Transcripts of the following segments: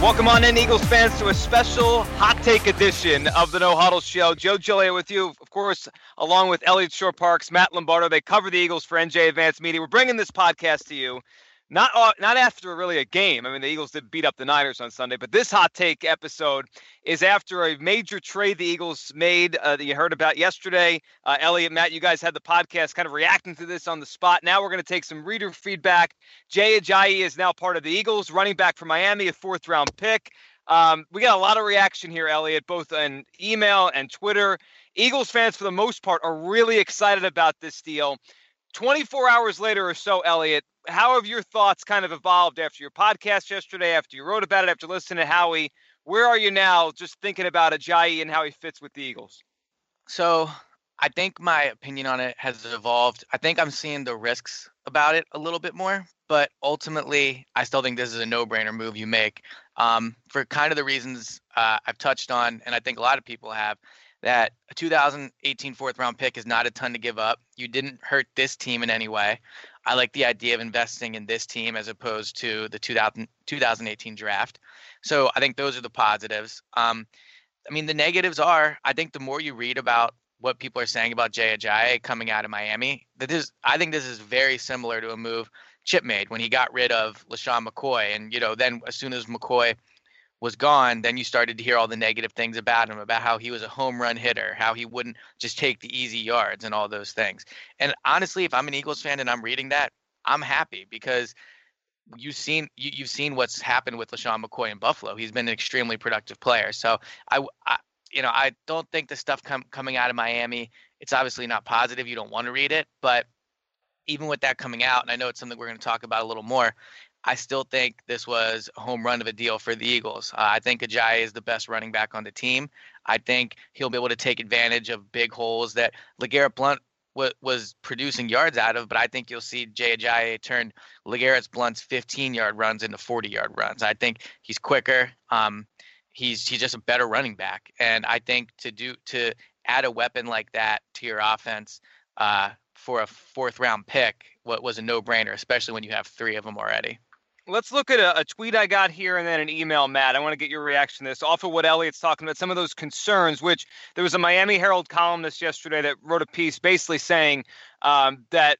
Welcome on in, Eagles fans, to a special hot take edition of the No Huddle Show. Joe Giglio with you, of course, along with Eliot Shorr-Parks, Matt Lombardo. They cover the Eagles for NJ Advance Media. We're bringing this podcast to you not not after really a game. I mean, the Eagles did beat up the Niners on Sunday, but this hot take episode is after a major trade the Eagles made uh, that you heard about yesterday. Uh, Eliot, Matt, you guys had the podcast kind of reacting to this on the spot. Now we're going to take some reader feedback. Jay Ajayi is now part of the Eagles, running back from Miami, a fourth round pick. Um, we got a lot of reaction here, Eliot, both on email and Twitter. Eagles fans, for the most part, are really excited about this deal. 24 hours later or so, Eliot, how have your thoughts kind of evolved after your podcast yesterday, after you wrote about it, after listening to Howie? Where are you now just thinking about Ajayi and how he fits with the Eagles? So I think my opinion on it has evolved. I think I'm seeing the risks about it a little bit more, but ultimately, I still think this is a no brainer move you make um, for kind of the reasons uh, I've touched on, and I think a lot of people have that a 2018 fourth round pick is not a ton to give up. You didn't hurt this team in any way. I like the idea of investing in this team as opposed to the 2000, 2018 draft. So I think those are the positives. Um, I mean, the negatives are I think the more you read about what people are saying about Jay Ajayi coming out of Miami, that this I think this is very similar to a move Chip made when he got rid of LeSean McCoy. And, you know, then as soon as McCoy was gone, then you started to hear all the negative things about him, about how he was a home run hitter, how he wouldn't just take the easy yards and all those things. And honestly, if I'm an Eagles fan and I'm reading that, I'm happy because you've seen you, have seen what's happened with LeSean McCoy in Buffalo. He's been an extremely productive player. So I, I you know, I don't think the stuff com- coming out of Miami, it's obviously not positive. You don't want to read it, but even with that coming out, and I know it's something we're going to talk about a little more, I still think this was a home run of a deal for the Eagles. Uh, I think Ajayi is the best running back on the team. I think he'll be able to take advantage of big holes that LeGarrette Blount w- was producing yards out of, but I think you'll see Jay Ajayi turn LeGarrette Blount's 15 yard runs into 40 yard runs. I think he's quicker. Um, he's he's just a better running back, and I think to do to add a weapon like that to your offense uh, for a fourth round pick what was a no brainer, especially when you have three of them already let's look at a, a, tweet I got here and then an email, Matt. I want to get your reaction to this. Off of what Eliot's talking about, some of those concerns, which there was a Miami Herald columnist yesterday that wrote a piece basically saying um, that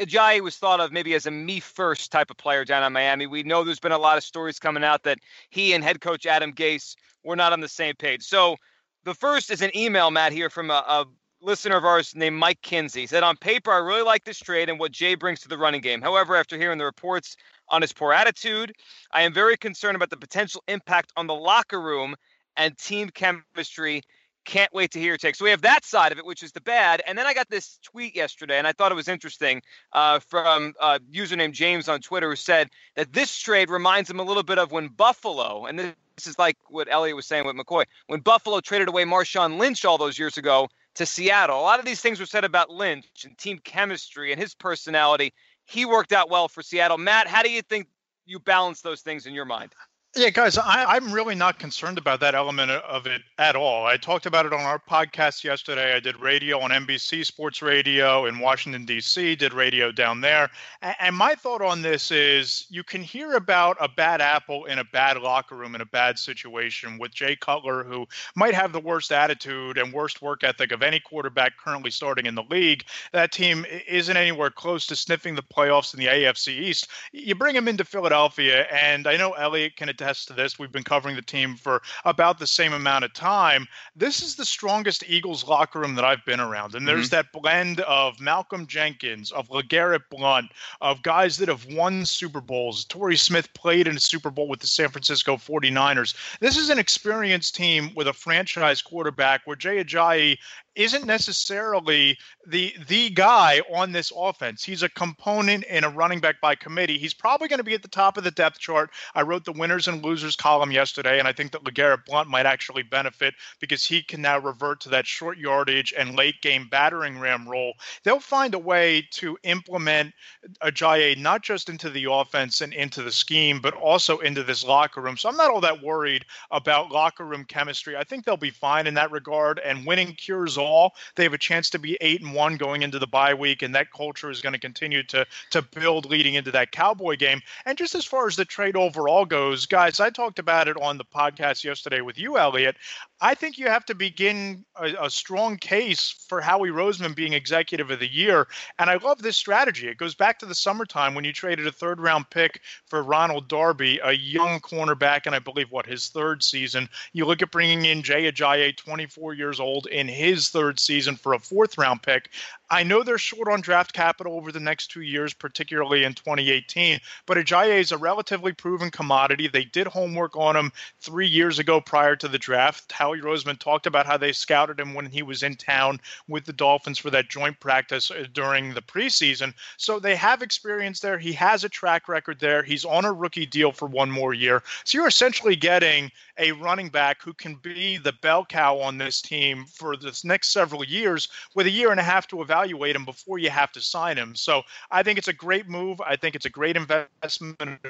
Ajayi was thought of maybe as a me first type of player down in Miami. We know there's been a lot of stories coming out that he and head coach Adam Gase were not on the same page. So the first is an email, Matt, here from a, a listener of ours named Mike Kinsey. Said, On paper, I really like this trade and what Jay brings to the running game. However, after hearing the reports on his poor attitude. I am very concerned about the potential impact on the locker room and team chemistry. Can't wait to hear your take. So we have that side of it, which is the bad. And then I got this tweet yesterday, and I thought it was interesting uh, from a username James on Twitter, who said that this trade reminds him a little bit of when Buffalo, and this is like what Eliot was saying with McCoy, when Buffalo traded away Marshawn Lynch all those years ago to Seattle. A lot of these things were said about Lynch and team chemistry and his personality he worked out well for Seattle. Matt, how do you think you balance those things in your mind? Yeah, guys, I, am really not concerned about that element of it at all. I talked about it on our podcast yesterday. I did radio on NBC Sports Radio in Washington, D.C., did radio down there. And, my thought on this is you can hear about a bad apple in a bad locker room in a bad situation with Jay Cutler, who might have the worst attitude and worst work ethic of any quarterback currently starting in the league. That team isn't anywhere close to sniffing the playoffs in the AFC East. You bring him into Philadelphia, and I know Eliot can attest to this. We've been covering the team for about the same amount of time. This is the strongest Eagles locker room that I've been around. And there's mm-hmm. that blend of Malcolm Jenkins, of LeGarrette Blount, of guys that have won Super Bowls. Torrey Smith played in a Super Bowl with the San Francisco 49ers. This is an experienced team with a franchise quarterback where Jay Ajayi isn't necessarily the the guy on this offense. He's a component in a running back by committee. He's probably going to be at the top of the depth chart. I wrote the winners and losers column yesterday, and I think that LeGarrette Blount might actually benefit because he can now revert to that short yardage and late game battering ram role. They'll find a way to implement Ajayi not just into the offense and into the scheme, but also into this locker room. So I'm not all that worried about locker room chemistry. I think they'll be fine in that regard, and winning cures all. They have a chance to be eight and one going into the bye week, and that culture is going to continue to to build leading into that Cowboy game. And just as far as the trade overall goes, guys, I talked about it on the podcast yesterday with you, Eliot. I think you have to begin a, a, strong case for Howie Roseman being executive of the year. And I love this strategy. It goes back to the summertime when you traded a third round pick for Ronald Darby, a young cornerback, and I believe what his third season. You look at bringing in Jay Ajayi, 24 years old, in his third season for a fourth round pick. I know they're short on draft capital over the next two years, particularly in 2018, but Ajayi is a relatively proven commodity. They did homework on him three years ago prior to the draft. Howie Roseman talked about how they scouted him when he was in town with the Dolphins for that joint practice uh, during the preseason. So they have experience there. He has a track record there. He's on a rookie deal for one more year. So you're essentially getting a running back who can be the bell cow on this team for this next several years with a year and a half to evaluate evaluate him before you have to sign him. So I think it's a great move. I think it's a great investment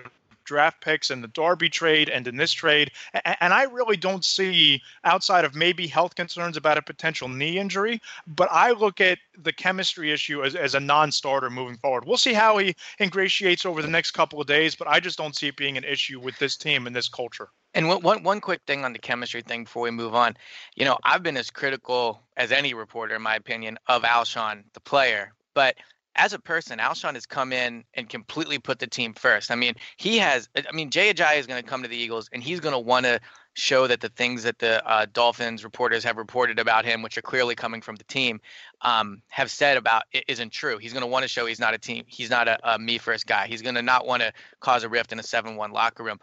draft picks in the Darby trade and in this trade. And I really don't see, outside of maybe health concerns about a potential knee injury, but I look at the chemistry issue as, as a non starter moving forward. We'll see how he ingratiates over the next couple of days, but I just don't see it being an issue with this team and this culture. And one, one, one quick thing on the chemistry thing before we move on. You know, I've been as critical as any reporter, in my opinion, of Alshon, the player. But as a person, Alshon has come in and completely put the team first. I mean, he has. I mean, Jay Ajayi is going to come to the Eagles, and he's going to want to show that the things that the uh, Dolphins reporters have reported about him, which are clearly coming from the team, um, have said about it isn't true. He's going to want to show he's not a team. He's not a, a me first guy. He's going to not want to cause a rift in a seven-one locker room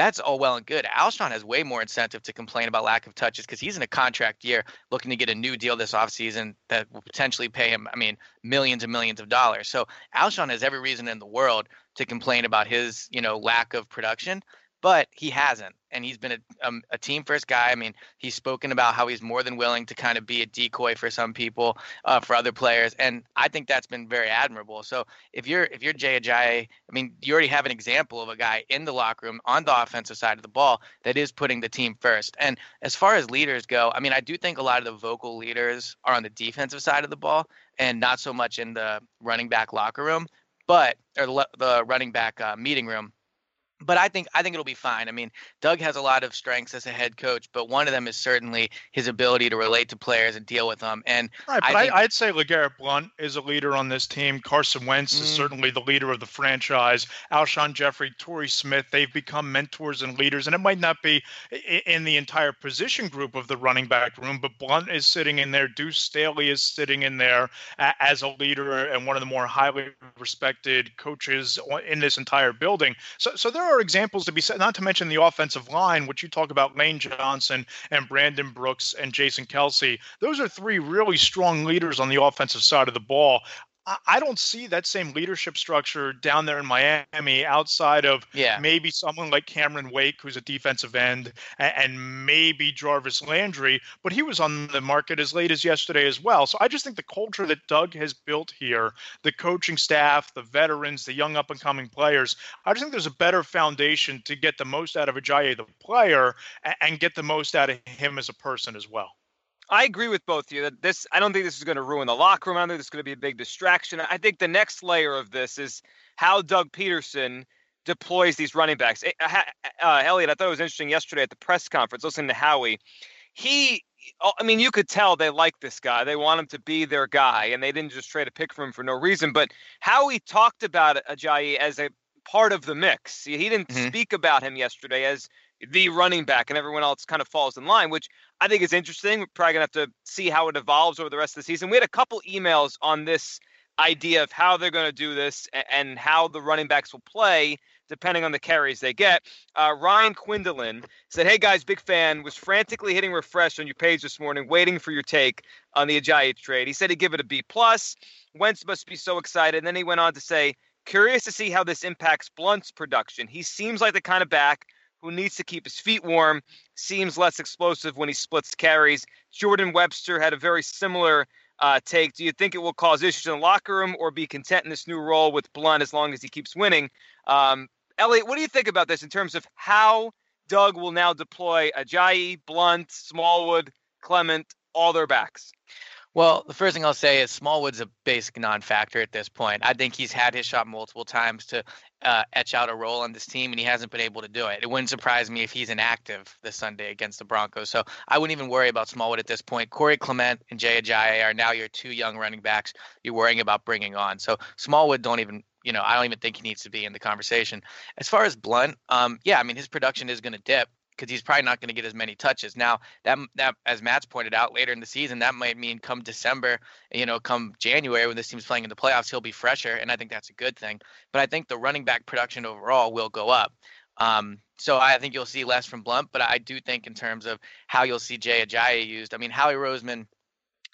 that's all well and good. Alshon has way more incentive to complain about lack of touches because he's in a contract year looking to get a new deal this offseason that will potentially pay him, I mean, millions and millions of dollars. So Alshon has every reason in the world to complain about his, you know, lack of production but he hasn't. And he's been a, um, a team first guy. I mean, he's spoken about how he's more than willing to kind of be a decoy for some people, uh, for other players, and I think that's been very admirable. So if you're if you're Jay Ajayi, I mean, you already have an example of a guy in the locker room on the offensive side of the ball that is putting the team first. And as far as leaders go, I mean, I do think a lot of the vocal leaders are on the defensive side of the ball and not so much in the running back locker room, but or the, running back uh, meeting room but I think I think it'll be fine. I mean, Doug has a lot of strengths as a head coach, but one of them is certainly his ability to relate to players and deal with them. And right, but I I'd say LeGarrette Blount is a leader on this team. Carson Wentz mm, is certainly the leader of the franchise. Alshon Jeffery, Torrey Smith, they've become mentors and leaders. And it might not be in the entire position group of the running back room, but Blount is sitting in there. Deuce Staley is sitting in there as a leader and one of the more highly respected coaches in this entire building. So, so there are examples to be said, not to mention the offensive line, which you talk about Lane Johnson and Brandon Brooks and Jason Kelce. Those are three really strong leaders on the offensive side of the ball. I don't see that same leadership structure down there in Miami outside of yeah. maybe someone like Cameron Wake, who's a defensive end, and maybe Jarvis Landry, but he was on the market as late as yesterday as well. So I just think the culture that Doug has built here, the coaching staff, the veterans, the young up and coming players, I just think there's a better foundation to get the most out of Ajayi, the player, and get the most out of him as a person as well. I agree with both of you that this. I don't think this is going to ruin the locker room. I don't think this is going to be a big distraction. I think the next layer of this is how Doug Pederson deploys these running backs. Eh, uh, Eliot, I thought it was interesting yesterday at the press conference listening to Howie. He, oh, I mean, you could tell they like this guy. They want him to be their guy, and they didn't just trade a pick for him for no reason. But Howie talked about Ajayi as a part of the mix. He didn't mm-hmm. speak about him yesterday as the running back and everyone else kind of falls in line, which I think is interesting. We're probably gonna have to see how it evolves over the rest of the season. We had a couple emails on this idea of how they're going to do this and how the running backs will play depending on the carries they get. Uh, Ryan Quindelin said, Hey guys, big fan. Was frantically hitting refresh on your page this morning, waiting for your take on the Ajayi trade. He said he'd give it a B plus. Wentz must be so excited. And then he went on to say, Curious to see how this impacts Blount's production. He seems like the kind of back who needs to keep his feet warm, seems less explosive when he splits carries. Jordan Webster had a very similar uh, take. Do you think it will cause issues in the locker room or be content in this new role with Blount as long as he keeps winning? Um, Eliot, what do you think about this in terms of how Doug will now deploy Ajayi, Blount, Smallwood, Clement, all their backs? Well, the first thing I'll say is Smallwood's a basic non-factor at this point. I think he's had his shot multiple times to uh, etch out a role on this team, and he hasn't been able to do it. It wouldn't surprise me if he's inactive this Sunday against the Broncos. So I wouldn't even worry about Smallwood at this point. Corey Clement and Jay Ajayi are now your two young running backs you're worrying about bringing on. So Smallwood don't even you know, I don't even think he needs to be in the conversation. As far as Blount, um, yeah, I mean, his production is going to dip because he's probably not going to get as many touches. Now, that that as Matt's pointed out later in the season, that might mean come December, you know, come January when this team's playing in the playoffs, he'll be fresher, and I think that's a good thing. But I think the running back production overall will go up. Um, so I think you'll see less from Blount, but I do think in terms of how you'll see Jay Ajayi used. I mean, Howie Roseman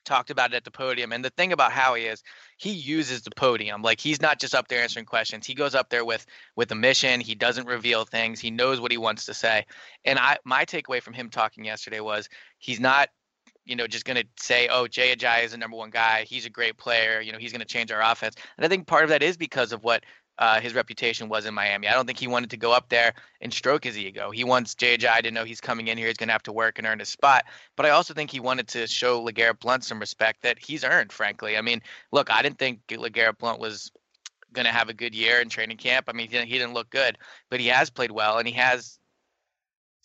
talked about it at the podium. And the thing about Howie is he uses the podium. Like he's not just up there answering questions. He goes up there with with a mission. He doesn't reveal things. He knows what he wants to say. And I my takeaway from him talking yesterday was he's not you know, just going to say, oh, Jay Ajayi is the number one guy. He's a great player. You know, he's going to change our offense. And I think part of that is because of what uh, his reputation was in Miami. I don't think he wanted to go up there and stroke his ego. He wants JJ to know he's coming in here. He's going to have to work and earn his spot. But I also think he wanted to show LeGarrette Blount some respect that he's earned, frankly. I mean, look, I didn't think LeGarrette Blount was going to have a good year in training camp. I mean, he didn't, he didn't look good, but he has played well and he has.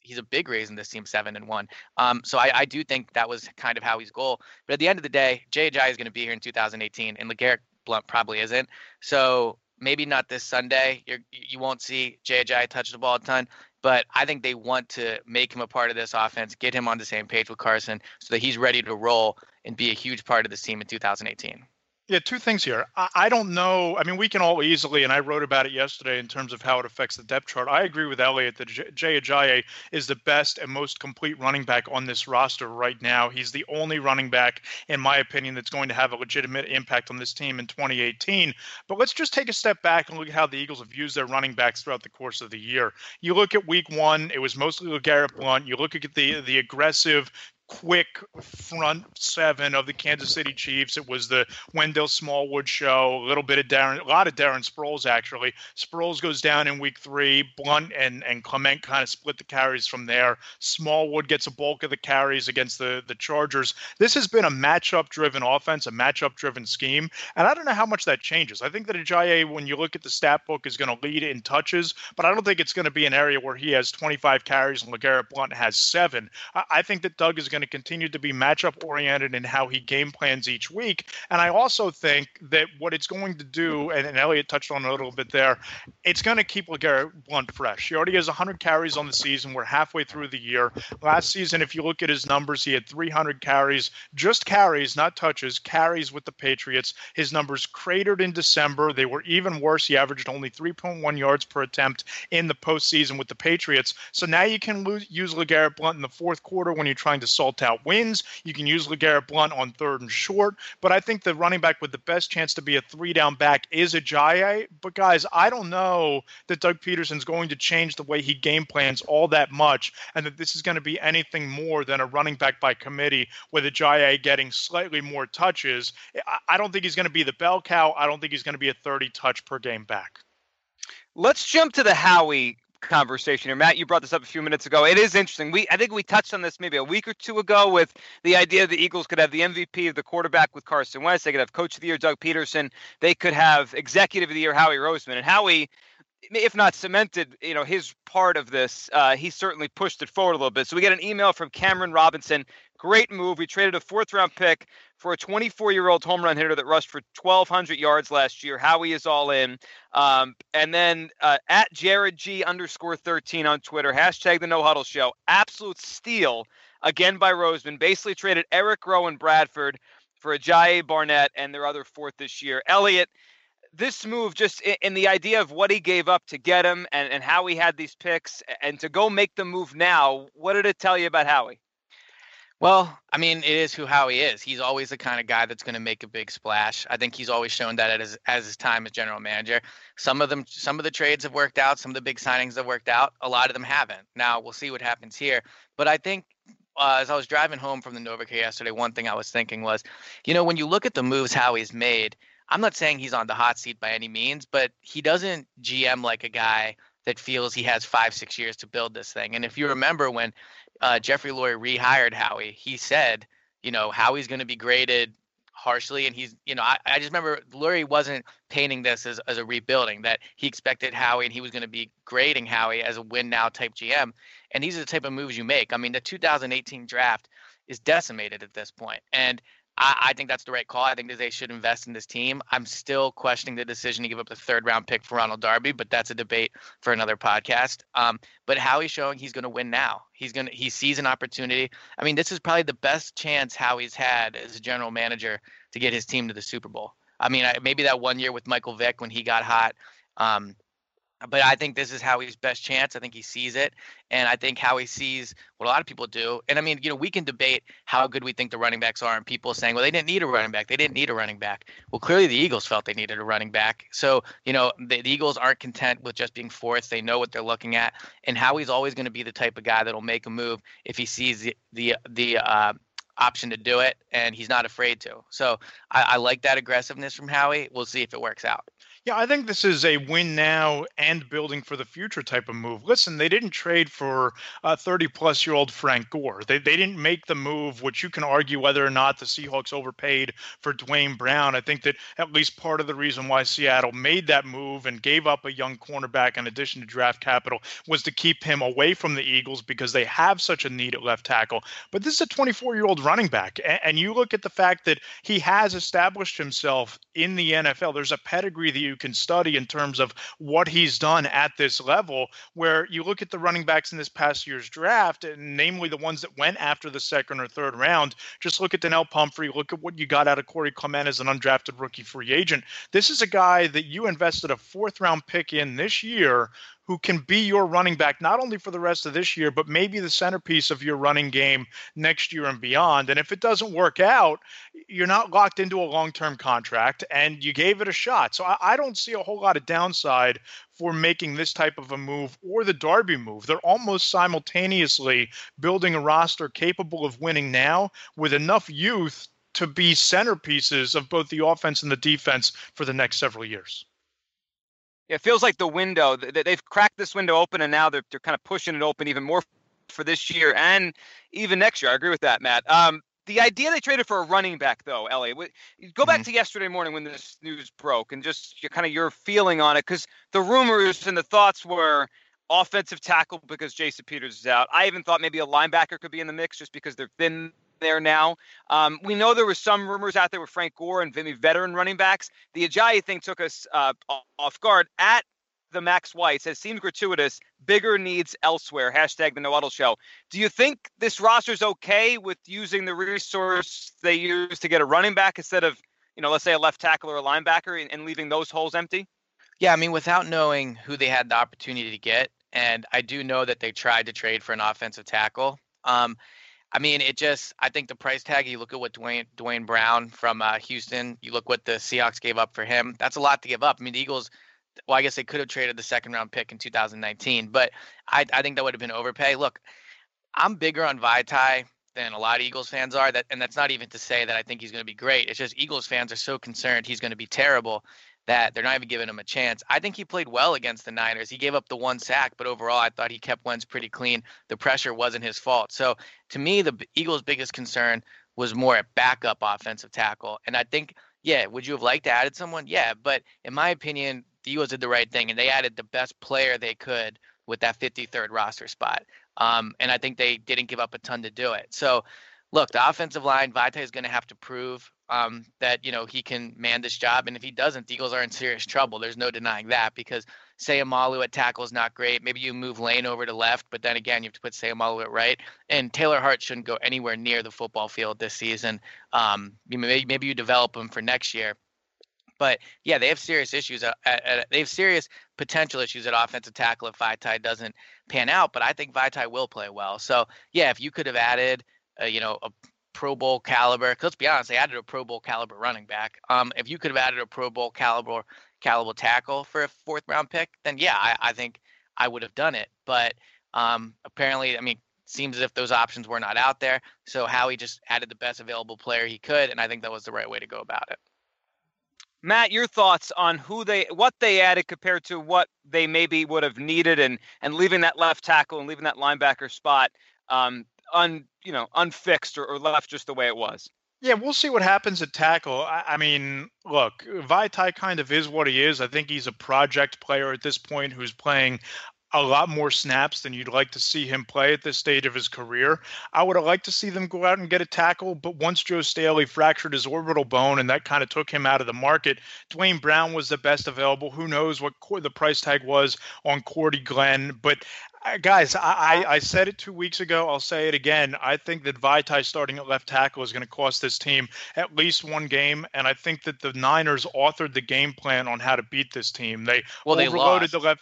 He's a big reason this team seven and one. Um, so I, I do think that was kind of Howie's goal. But at the end of the day, JJ is going to be here in 2018, and LeGarrette Blount probably isn't. So maybe not this Sunday. You're, you won't see JJ touch the ball a ton, but I think they want to make him a part of this offense, get him on the same page with Carson so that he's ready to roll and be a huge part of this team in 2018. Yeah, two things here. I, I, don't know. I mean, we can all easily, and I wrote about it yesterday in terms of how it affects the depth chart. I agree with Eliot that Jay Ajayi is the best and most complete running back on this roster right now. He's the only running back, in my opinion, that's going to have a legitimate impact on this team in 2018. But let's just take a step back and look at how the Eagles have used their running backs throughout the course of the year. You look at week one, it was mostly LeGarrette Blount. You look at the the aggressive quick front seven of the Kansas City Chiefs. It was the Wendell Smallwood show, a little bit of Darren, a lot of Darren Sproles actually. Sproles goes down in week three. Blount and and Clement kind of split the carries from there. Smallwood gets a bulk of the carries against the the Chargers. This has been a matchup driven offense, a matchup driven scheme, and I don't know how much that changes. I think that Ajayi, when you look at the stat book, is going to lead in touches, but I don't think it's going to be an area where he has 25 carries and LeGarrette Blount has seven. I, I think that Doug is going going to continue to be matchup oriented in how he game plans each week. And I also think that what it's going to do, and, and Eliot touched on it a little bit there, it's going to keep LeGarrette Blount fresh. He already has 100 carries on the season. We're halfway through the year. Last season, if you look at his numbers, he had 300 carries, just carries, not touches, carries with the Patriots. His numbers cratered in December. They were even worse. He averaged only 3.1 yards per attempt in the postseason with the Patriots. So now you can lose, use LeGarrette Blount in the fourth quarter when you're trying to solve out wins. You can use LeGarrette Blount on third and short. But I think the running back with the best chance to be a three down back is Ajayi. But guys, I don't know that Doug Pederson's going to change the way he game plans all that much and that this is going to be anything more than a running back by committee with Ajayi getting slightly more touches. I don't think he's going to be the bell cow. I don't think he's going to be a 30 touch per game back. Let's jump to the Howie conversation here. Matt, you brought this up a few minutes ago. It is interesting. We I think we touched on this maybe a week or two ago with the idea the Eagles could have the MVP of the quarterback with Carson Wentz. They could have Coach of the Year Doug Pederson. They could have Executive of the Year Howie Roseman. And Howie if not cemented, you know, his part of this, uh, he certainly pushed it forward a little bit. So we get an email from Cameron Robinson. Great move. We traded a fourth round pick for a 24 year old home run hitter that rushed for 1,200 yards last year. Howie is all in. Um, and then uh, at Jared G underscore 13 on Twitter, hashtag the no huddle show. Absolute steal again by Roseman. Basically traded Eric Rowe and Bradford for Ajayi, Barnett, and their other fourth this year. Eliot, this move just in, the idea of what he gave up to get him and, and how he had these picks and to go make the move now, what did it tell you about Howie? Well, I mean, it is who Howie is. He's always the kind of guy that's going to make a big splash. I think he's always shown that as as his time as general manager. Some of them, some of the trades have worked out. Some of the big signings have worked out. A lot of them haven't. Now we'll see what happens here. But I think uh, as I was driving home from the NovaCare yesterday, one thing I was thinking was, you know, when you look at the moves Howie's made, I'm not saying he's on the hot seat by any means, but he doesn't GM like a guy that feels he has five, six years to build this thing. And if you remember when uh, Jeffrey Lurie rehired Howie, he said, you know, Howie's going to be graded harshly. And he's, you know, I, I just remember Lurie wasn't painting this as, as a rebuilding, that he expected Howie and he was going to be grading Howie as a win now type GM. And these are the type of moves you make. I mean, the 2018 draft is decimated at this point. And I, I, think that's the right call. I think that they should invest in this team. I'm still questioning the decision to give up the third round pick for Ronald Darby, but that's a debate for another podcast. Um, but Howie's showing he's going to win now. He's going to he sees an opportunity. I mean, this is probably the best chance Howie's had as a general manager to get his team to the Super Bowl. I mean, maybe that one year with Michael Vick when he got hot. Um, but I think this is Howie's best chance. I think he sees it, and I think Howie sees what a lot of people do. And I mean, you know, we can debate how good we think the running backs are, and people saying, "Well, they didn't need a running back. They didn't need a running back." Well, clearly the Eagles felt they needed a running back. So you know, the, the Eagles aren't content with just being fourth. They know what they're looking at, and Howie's always going to be the type of guy that'll make a move if he sees the the the uh, option to do it, and he's not afraid to. So I, I like that aggressiveness from Howie. We'll see if it works out. Yeah, I think this is a win now and building for the future type of move. Listen, they didn't trade for a 30 plus year old Frank Gore. They, they didn't make the move, which you can argue whether or not the Seahawks overpaid for Duane Brown. I think that at least part of the reason why Seattle made that move and gave up a young cornerback in addition to draft capital was to keep him away from the Eagles because they have such a need at left tackle. But this is a 24 year old running back. And, and you look at the fact that he has established himself in the NFL. There's a pedigree that you you can study in terms of what he's done at this level. Where you look at the running backs in this past year's draft, and namely the ones that went after the second or third round, just look at Donnel Pumphrey, look at what you got out of Corey Clement as an undrafted rookie free agent. This is a guy that you invested a fourth round pick in this year who can be your running back not only for the rest of this year, but maybe the centerpiece of your running game next year and beyond. And if it doesn't work out, you're not locked into a long term contract and you gave it a shot. So I, I, don't see a whole lot of downside for making this type of a move or the Darby move. They're almost simultaneously building a roster capable of winning now with enough youth to be centerpieces of both the offense and the defense for the next several years it feels like the window they've cracked this window open, and now they're they're kind of pushing it open even more for this year and even next year. I agree with that, Matt. Um, the idea they traded for a running back, though, Eliot, go back mm-hmm. to yesterday morning when this news broke, and just your, kind of your feeling on it, because the rumors and the thoughts were offensive tackle because Jason Peters is out. I even thought maybe a linebacker could be in the mix just because they're thin there now. Um, we know there was some rumors out there with Frank Gore and Vimy veteran running backs. The Ajayi thing took us uh, off guard. At the Max White says seems gratuitous. Bigger needs elsewhere. Hashtag the No Huddle Show. Do you think this roster's okay with using the resource they use to get a running back instead of, you know, let's say a left tackle or a linebacker and, and leaving those holes empty? Yeah, I mean, without knowing who they had the opportunity to get, and I do know that they tried to trade for an offensive tackle. Um, I mean, it just I think the price tag. You look at what Dwayne Duane Brown from uh, Houston. You look what the Seahawks gave up for him. That's a lot to give up. I mean, the Eagles. Well, I guess they could have traded the second round pick in 2019, but I I think that would have been overpay. Look, I'm bigger on Vaitai than a lot of Eagles fans are. That and that's not even to say that I think he's going to be great. It's just Eagles fans are so concerned he's going to be terrible that they're not even giving him a chance. I think he played well against the Niners. He gave up the one sack, but overall, I thought he kept Wentz pretty clean. The pressure wasn't his fault. So to me, the Eagles' biggest concern was more a backup offensive tackle. And I think, yeah, would you have liked to added someone? Yeah, but in my opinion, the Eagles did the right thing, and they added the best player they could with that 53rd roster spot. Um, and I think they didn't give up a ton to do it. So, look, the offensive line, Vaitai is going to have to prove um, that you know he can man this job, and if he doesn't, the Eagles are in serious trouble. There's no denying that because Seumalo at tackle is not great. Maybe you move Lane over to left, but then again, you have to put Seumalo at right. And Taylor Hart shouldn't go anywhere near the football field this season. Um, maybe, maybe you develop him for next year. But yeah, they have serious issues. At, at, they have serious potential issues at offensive tackle if Vaitai doesn't pan out. But I think Vaitai will play well. So yeah, if you could have added, uh, you know, a Pro Bowl caliber. Let's be honest, they added a Pro Bowl caliber running back. Um, if you could have added a Pro Bowl caliber caliber tackle for a fourth round pick, then yeah, I, I think I would have done it. But um, apparently, I mean, seems as if those options were not out there. So Howie just added the best available player he could, and I think that was the right way to go about it. Matt, your thoughts on who they what they added compared to what they maybe would have needed and and leaving that left tackle and leaving that linebacker spot um, un you know unfixed or, or left just the way it was. Yeah, we'll see what happens at tackle. I, I, mean, look, Vaitai kind of is what he is. I think he's a project player at this point who's playing a lot more snaps than you'd like to see him play at this stage of his career. I would have liked to see them go out and get a tackle, but once Joe Staley fractured his orbital bone and that kind of took him out of the market, Duane Brown was the best available. Who knows what the price tag was on Cordy Glenn? But Uh, guys, I, I said it two weeks ago. I'll say it again. I think that Vaitai starting at left tackle is going to cost this team at least one game, and I think that the Niners authored the game plan on how to beat this team. They well, they overloaded the left.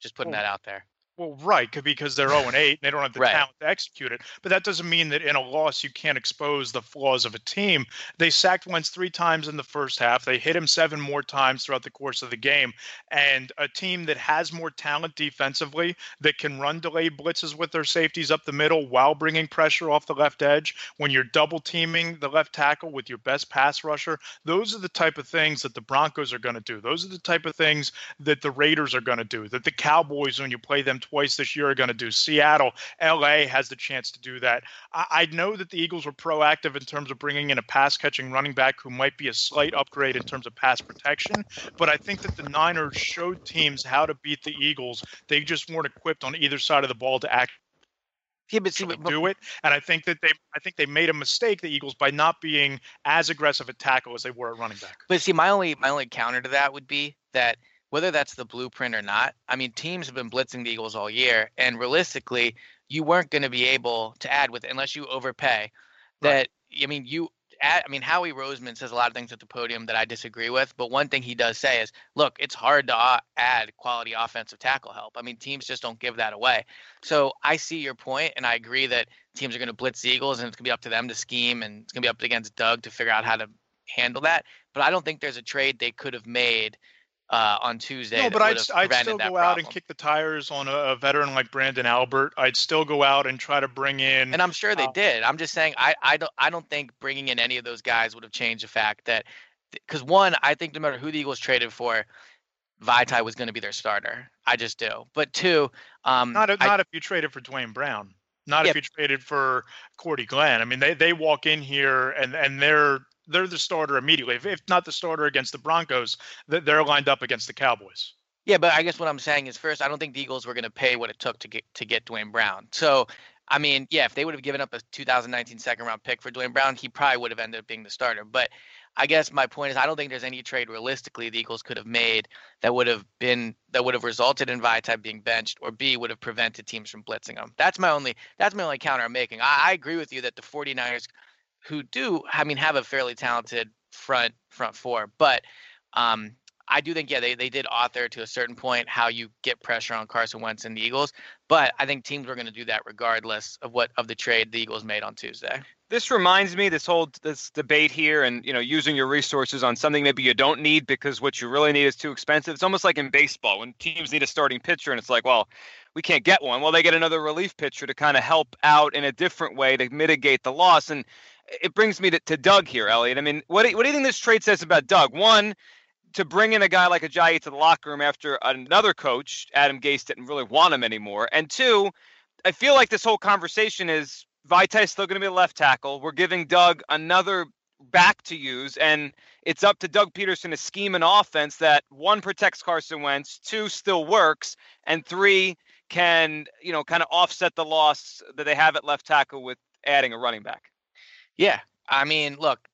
Just putting oh. that out there. Well, right, because they're 0 and 8, and they don't have the right. talent to execute it. But that doesn't mean that in a loss you can't expose the flaws of a team. They sacked Wentz three times in the first half. They hit him seven more times throughout the course of the game. And a team that has more talent defensively, that can run delayed blitzes with their safeties up the middle while bringing pressure off the left edge. When you're double teaming the left tackle with your best pass rusher, those are the type of things that the Broncos are going to do. Those are the type of things that the Raiders are going to do. That the Cowboys, when you play them twice this year are going to do. Seattle, LA has the chance to do that. I, I know that the Eagles were proactive in terms of bringing in a pass catching running back who might be a slight upgrade in terms of pass protection, but I think that the Niners showed teams how to beat the Eagles. They just weren't equipped on either side of the ball to act yeah, but see, but, do it. And I think that they, I think they made a mistake, the Eagles, by not being as aggressive at tackle as they were at running back. But see, my only, my only counter to that would be that whether that's the blueprint or not, I mean, teams have been blitzing the Eagles all year, and realistically, you weren't going to be able to add with unless you overpay. That right. I mean, you add. I mean, Howie Roseman says a lot of things at the podium that I disagree with, but one thing he does say is, look, it's hard to uh, add quality offensive tackle help. I mean, teams just don't give that away. So I see your point, and I agree that teams are going to blitz the Eagles, and it's going to be up to them to scheme, and it's going to be up against Doug to figure out how to handle that. But I don't think there's a trade they could have made uh, on Tuesday. No, but I'd, I'd still go out and kick the tires on a, a, veteran like Branden Albert. I'd still go out and try to bring in. And I'm sure they uh, did. I'm just saying I, I don't I don't think bringing in any of those guys would have changed the fact that because one I think no matter who the Eagles traded for. Vaitai was going to be their starter. I just do. But two, um, not a, not I, if you traded for Duane Brown. Not yeah, if you traded for Cordy Glenn. I mean, they, they walk in here and and they're they're the starter immediately. If, if not the starter against the Broncos, they're lined up against the Cowboys. Yeah, but I guess what I'm saying is first, I don't think the Eagles were going to pay what it took to get to get Duane Brown. So, I mean, yeah, if they would have given up a 2019 second round pick for Duane Brown, he probably would have ended up being the starter. But I guess my point is, I don't think there's any trade realistically the Eagles could have made that would have been that would have resulted in Vaitai being benched, or B would have prevented teams from blitzing him. That's my only that's my only counter I'm making. I, I agree with you that the 49ers who do, I mean, have a fairly talented front front four. But um, I do think, yeah, they, they did author to a certain point how you get pressure on Carson Wentz and the Eagles. But I think teams were going to do that regardless of what of the trade the Eagles made on Tuesday. This reminds me this whole this debate here, and you know, using your resources on something maybe you don't need because what you really need is too expensive. It's almost like in baseball when teams need a starting pitcher, and it's like, well, we can't get one. Well, they get another relief pitcher to kind of help out in a different way to mitigate the loss. And it brings me to, to Doug here, Eliot. I mean, what do, what do you think this trade says about Doug? One, to bring in a guy like Ajayi to the locker room after another coach, Adam Gase, didn't really want him anymore. And two, I feel like this whole conversation is Vaitai still going to be a left tackle. We're giving Doug another back to use, and it's up to Doug Pederson to scheme an offense that one protects Carson Wentz, two still works, and three can you know kind of offset the loss that they have at left tackle with adding a running back. Yeah, I mean, look,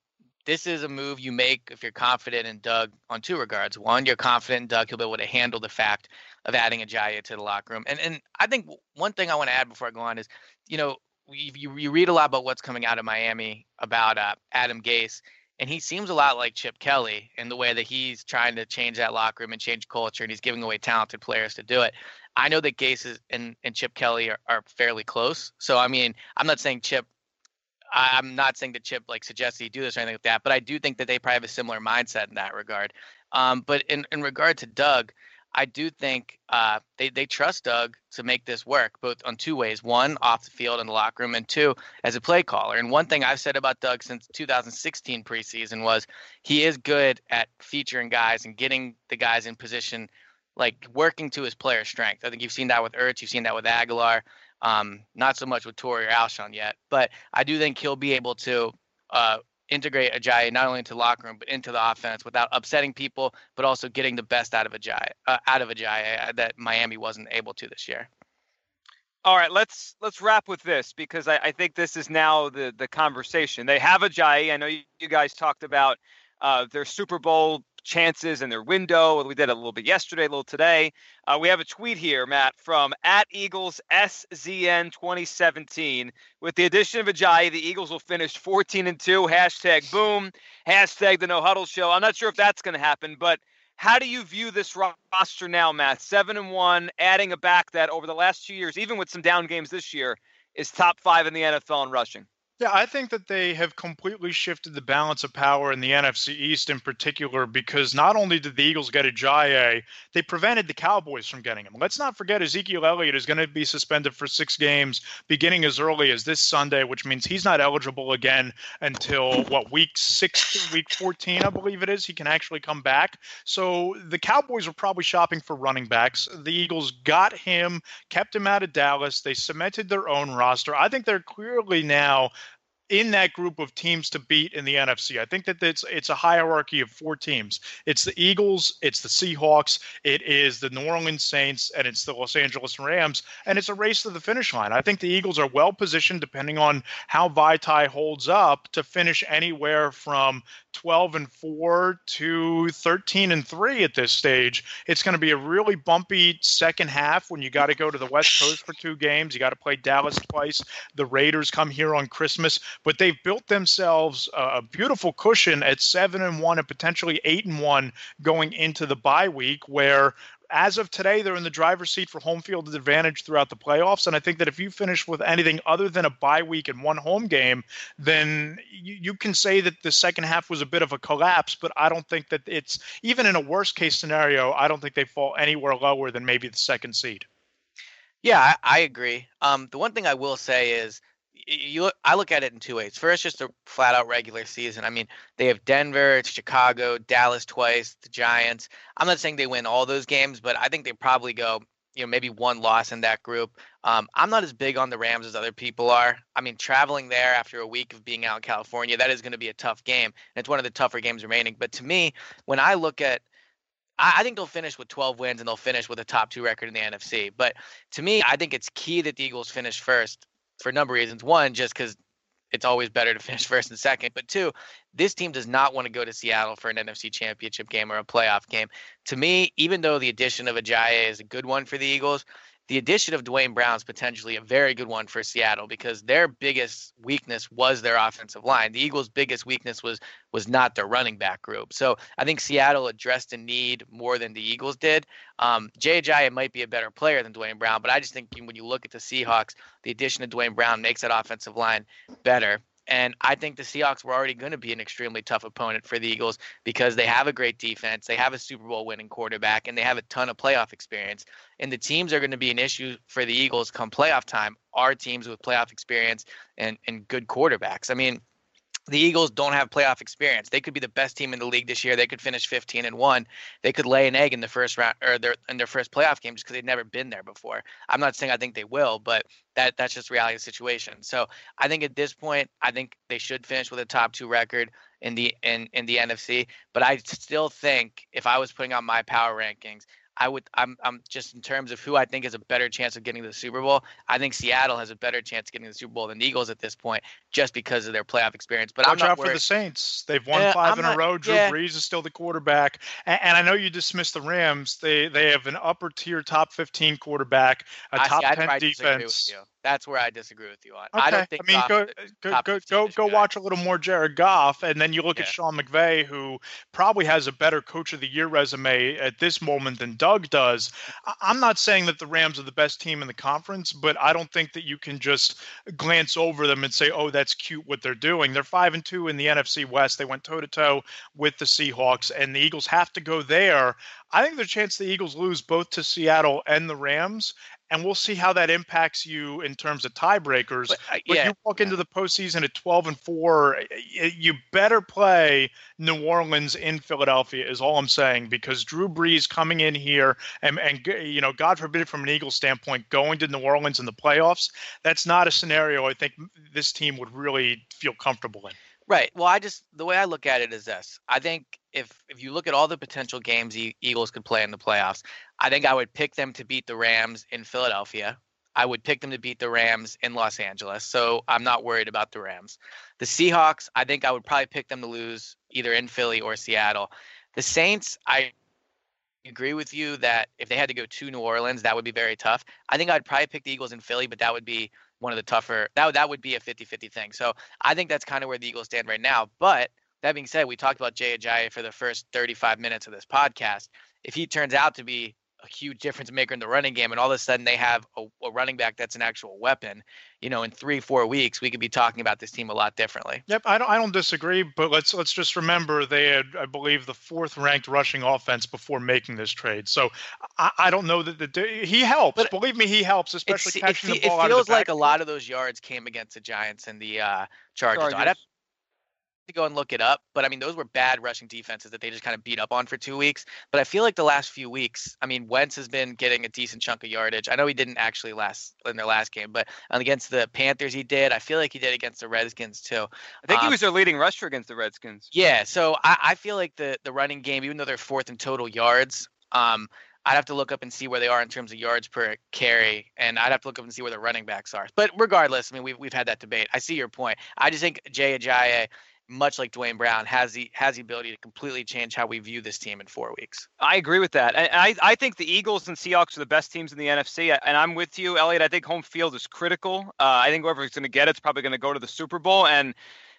this is a move you make if you're confident in Doug on two regards. One, you're confident in Doug; he'll be able to handle the fact of adding Ajayi to the locker room. And and I think one thing I want to add before I go on is, you know, you, you read a lot about what's coming out of Miami about uh, Adam Gase, and he seems a lot like Chip Kelly in the way that he's trying to change that locker room and change culture, and he's giving away talented players to do it. I know that Gase is, and, and Chip Kelly are, are fairly close. So, I mean, I'm not saying Chip I'm not saying that Chip like suggests he do this or anything like that, but I do think that they probably have a similar mindset in that regard. Um, but in, in regard to Doug, I do think uh, they they trust Doug to make this work, both on two ways: one, off the field in the locker room, and two, as a play caller. And one thing I've said about Doug since 2016 preseason was he is good at featuring guys and getting the guys in position, like working to his player strength. I think you've seen that with Ertz, you've seen that with Agholor. Um, not so much with Torrey or Alshon yet, but I do think he'll be able to uh, integrate Ajayi not only into the locker room but into the offense without upsetting people, but also getting the best out of Ajayi uh, out of Ajayi uh, that Miami wasn't able to this year. All right, let's let's wrap with this because I, I think this is now the the conversation. They have Ajayi. I know you, you guys talked about uh, their Super Bowl chances and their window. We did a little bit yesterday, a little today. Uh, we have a tweet here, Matt, from at Eagles SZN 2017. With the addition of Ajayi, the Eagles will finish 14 and 2. Hashtag boom. Hashtag the no huddle show. I'm not sure if that's going to happen, but how do you view this roster now, Matt? Seven and one, adding a back that over the last two years, even with some down games this year, is top five in the NFL in rushing. Yeah, I think that they have completely shifted the balance of power in the NFC East in particular because not only did the Eagles get a Ajayi, they prevented the Cowboys from getting him. Let's not forget Ezekiel Elliott is going to be suspended for six games beginning as early as this Sunday, which means he's not eligible again until what week six, week 14, I believe it is. He can actually come back. So the Cowboys are probably shopping for running backs. The Eagles got him, kept him out of Dallas. They cemented their own roster. I think they're clearly now in that group of teams to beat in the NFC. I think that it's it's a hierarchy of four teams. It's the Eagles, it's the Seahawks, it is the New Orleans Saints, and it's the Los Angeles Rams, and it's a race to the finish line. I think the Eagles are well positioned, depending on how Vaitai holds up, to finish anywhere from 12 and 4 to 13 and 3 at this stage. It's going to be a really bumpy second half when you got to go to the West Coast for two games. You got to play Dallas twice. The Raiders come here on Christmas, but they've built themselves a beautiful cushion at 7 and 1 and potentially 8 and 1 going into the bye week where as of today, they're in the driver's seat for home field advantage throughout the playoffs. And I think that if you finish with anything other than a bye week and one home game, then you, you can say that the second half was a bit of a collapse. But I don't think that it's even in a worst case scenario, I don't think they fall anywhere lower than maybe the second seed. Yeah, I, I agree. Um, the one thing I will say is you I look at it in two ways. First, just a flat out regular season. I mean, they have Denver, it's Chicago, Dallas twice, the Giants. I'm not saying they win all those games, but I think they probably go, you know, maybe one loss in that group. Um, I'm not as big on the Rams as other people are. I mean, traveling there after a week of being out in California, that is going to be a tough game. And it's one of the tougher games remaining. But to me, when I look at I think they'll finish with 12 wins and they'll finish with a top two record in the NFC. But to me, I think it's key that the Eagles finish first for a number of reasons. One, just because it's always better to finish first and second. But two, this team does not want to go to Seattle for an NFC championship game or a playoff game. To me, even though the addition of Ajayi is a good one for the Eagles, the addition of Duane Brown is potentially a very good one for Seattle because their biggest weakness was their offensive line. The Eagles' biggest weakness was was not their running back group. So I think Seattle addressed a need more than the Eagles did. Um, Jay Ajayi might be a better player than Duane Brown, but I just think when you look at the Seahawks, the addition of Duane Brown makes that offensive line better. And I think the Seahawks were already going to be an extremely tough opponent for the Eagles because they have a great defense, they have a Super Bowl winning quarterback, and they have a ton of playoff experience. And the teams are going to be an issue for the Eagles come playoff time are teams with playoff experience and, and good quarterbacks. I mean, the Eagles don't have playoff experience. They could be the best team in the league this year. They could finish 15 and 1. They could lay an egg in the first round or their in their first playoff game just because they've never been there before. I'm not saying I think they will, but that that's just reality of the situation. So I think at this point, I think they should finish with a top two record in the in in the NFC. But I still think if I was putting out my power rankings, I would I'm I'm just in terms of who I think has a better chance of getting to the Super Bowl. I think Seattle has a better chance of getting to the Super Bowl than the Eagles at this point, just because of their playoff experience. But Watch I'm not out worried. for the Saints. They've won Yeah, 5 I'm in a row. Drew yeah. Brees is still the quarterback, and, and I know you dismissed the Rams. They they have an upper tier top 15 quarterback, a I top I'd 10 probably disagree with defense. That's where I disagree with you on. Okay. I don't think I mean, uh, go go go go, go watch a little more Jared Goff, and then you look at Sean McVay, who probably has a better Coach of the Year resume at this moment than Doug does. I'm not saying that the Rams are the best team in the conference, but I don't think that you can just glance over them and say, "Oh, that's cute what they're doing." They're five and two in the NFC West. They went toe to toe with the Seahawks, and the Eagles have to go there. I think there's a chance the Eagles lose both to Seattle and the Rams, and we'll see how that impacts you in terms of tiebreakers. But, uh, But yeah, you walk into the postseason at 12 and 4, you better play New Orleans in Philadelphia, is all I'm saying, because Drew Brees coming in here and, and you know, God forbid, from an Eagles standpoint, going to New Orleans in the playoffs, that's not a scenario I think this team would really feel comfortable in. Right. Well, I just the way I look at it is this. I think if if you look at all the potential games the Eagles could play in the playoffs, I think I would pick them to beat the Rams in Philadelphia. I would pick them to beat the Rams in Los Angeles. So I'm not worried about the Rams. The Seahawks, I think I would probably pick them to lose either in Philly or Seattle. The Saints, I agree with you that if they had to go to New Orleans, that would be very tough. I think I'd probably pick the Eagles in Philly, but that would be one of the tougher that that would be a 50-50 thing. So I think that's kind of where the Eagles stand right now. But that being said, we talked about Jay Ajayi for the first 35 minutes of this podcast. If he turns out to be a huge difference maker in the running game, and all of a sudden they have a, a running back that's an actual weapon, you know, in three, four weeks, we could be talking about this team a lot differently. Yep, I don't, I don't disagree, but let's let's just remember they had, I believe, the fourth ranked rushing offense before making this trade. So I, I don't know that the he helps. But Believe me, he helps, It's, especially it, catching fe- the ball it out of feels the like a lot of those yards came against the Giants and the uh, Chargers. though. I'd have to go and look it up, but I mean, those were bad rushing defenses that they just kind of beat up on for two weeks. But I feel like the last few weeks, I mean, Wentz has been getting a decent chunk of yardage. I know he didn't actually last in their last game, but against the Panthers, he did. I feel like he did against the Redskins too. I think he Um, was their leading rusher against the Redskins. Yeah, so I, I feel like the the running game, even though they're fourth in total yards, um, I'd have to look up and see where they are in terms of yards per carry, and I'd have to look up and see where the running backs are. But regardless, I mean, we've we've had that debate. I see your point. I just think Jay Ajayi, much like Duane Brown, has the has the ability to completely change how we view this team in four weeks. I agree with that. And I, I think the Eagles and Seahawks are the best teams in the NFC. And I'm with you, Eliot. I think home field is critical. Uh, I think whoever's going to get it's probably going to go to the Super Bowl. And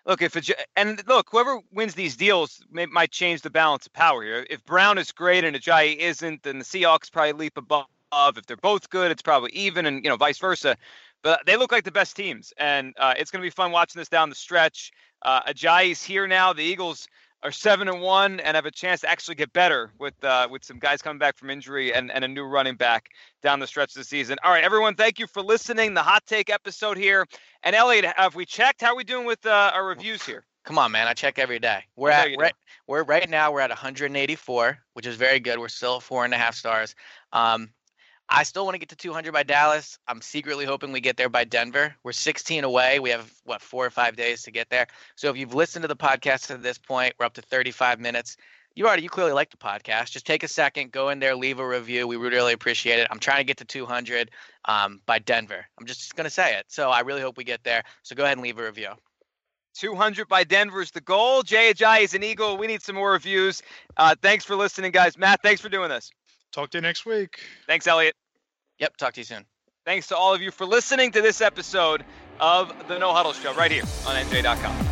look, if it's and look, whoever wins these deals may, might change the balance of power here. If Brown is great and Ajayi isn't, then the Seahawks probably leap above. If they're both good, it's probably even, and you know, vice versa. But they look like the best teams, and uh, it's going to be fun watching this down the stretch. Uh, Ajayi's here now. The Eagles are seven and one and have a chance to actually get better with uh, with some guys coming back from injury and, and a new running back down the stretch of the season. All right, everyone, thank you for listening. The hot take episode here. And Eliot, have we checked? How are we doing with uh, our reviews here? Come on, man! I check every day. We're at right, we're right now we're at 184, which is very good. We're still four and a half stars. Um, I still want to get to 200 by Dallas. I'm secretly hoping we get there by Denver. We're 16 away. We have what four or five days to get there. So if you've listened to the podcast to this point, we're up to 35 minutes. You already you clearly like the podcast. Just take a second, go in there, leave a review. We would really appreciate it. I'm trying to get to 200 um, by Denver. I'm just gonna say it. So I really hope we get there. So go ahead and leave a review. 200 by Denver is the goal. Ajayi is an Eagle. We need some more reviews. Uh, thanks for listening, guys. Matt, thanks for doing this. Talk to you next week. Thanks, Eliot. Yep. Talk to you soon. Thanks to all of you for listening to this episode of the No Huddle Show right here on NJ.com.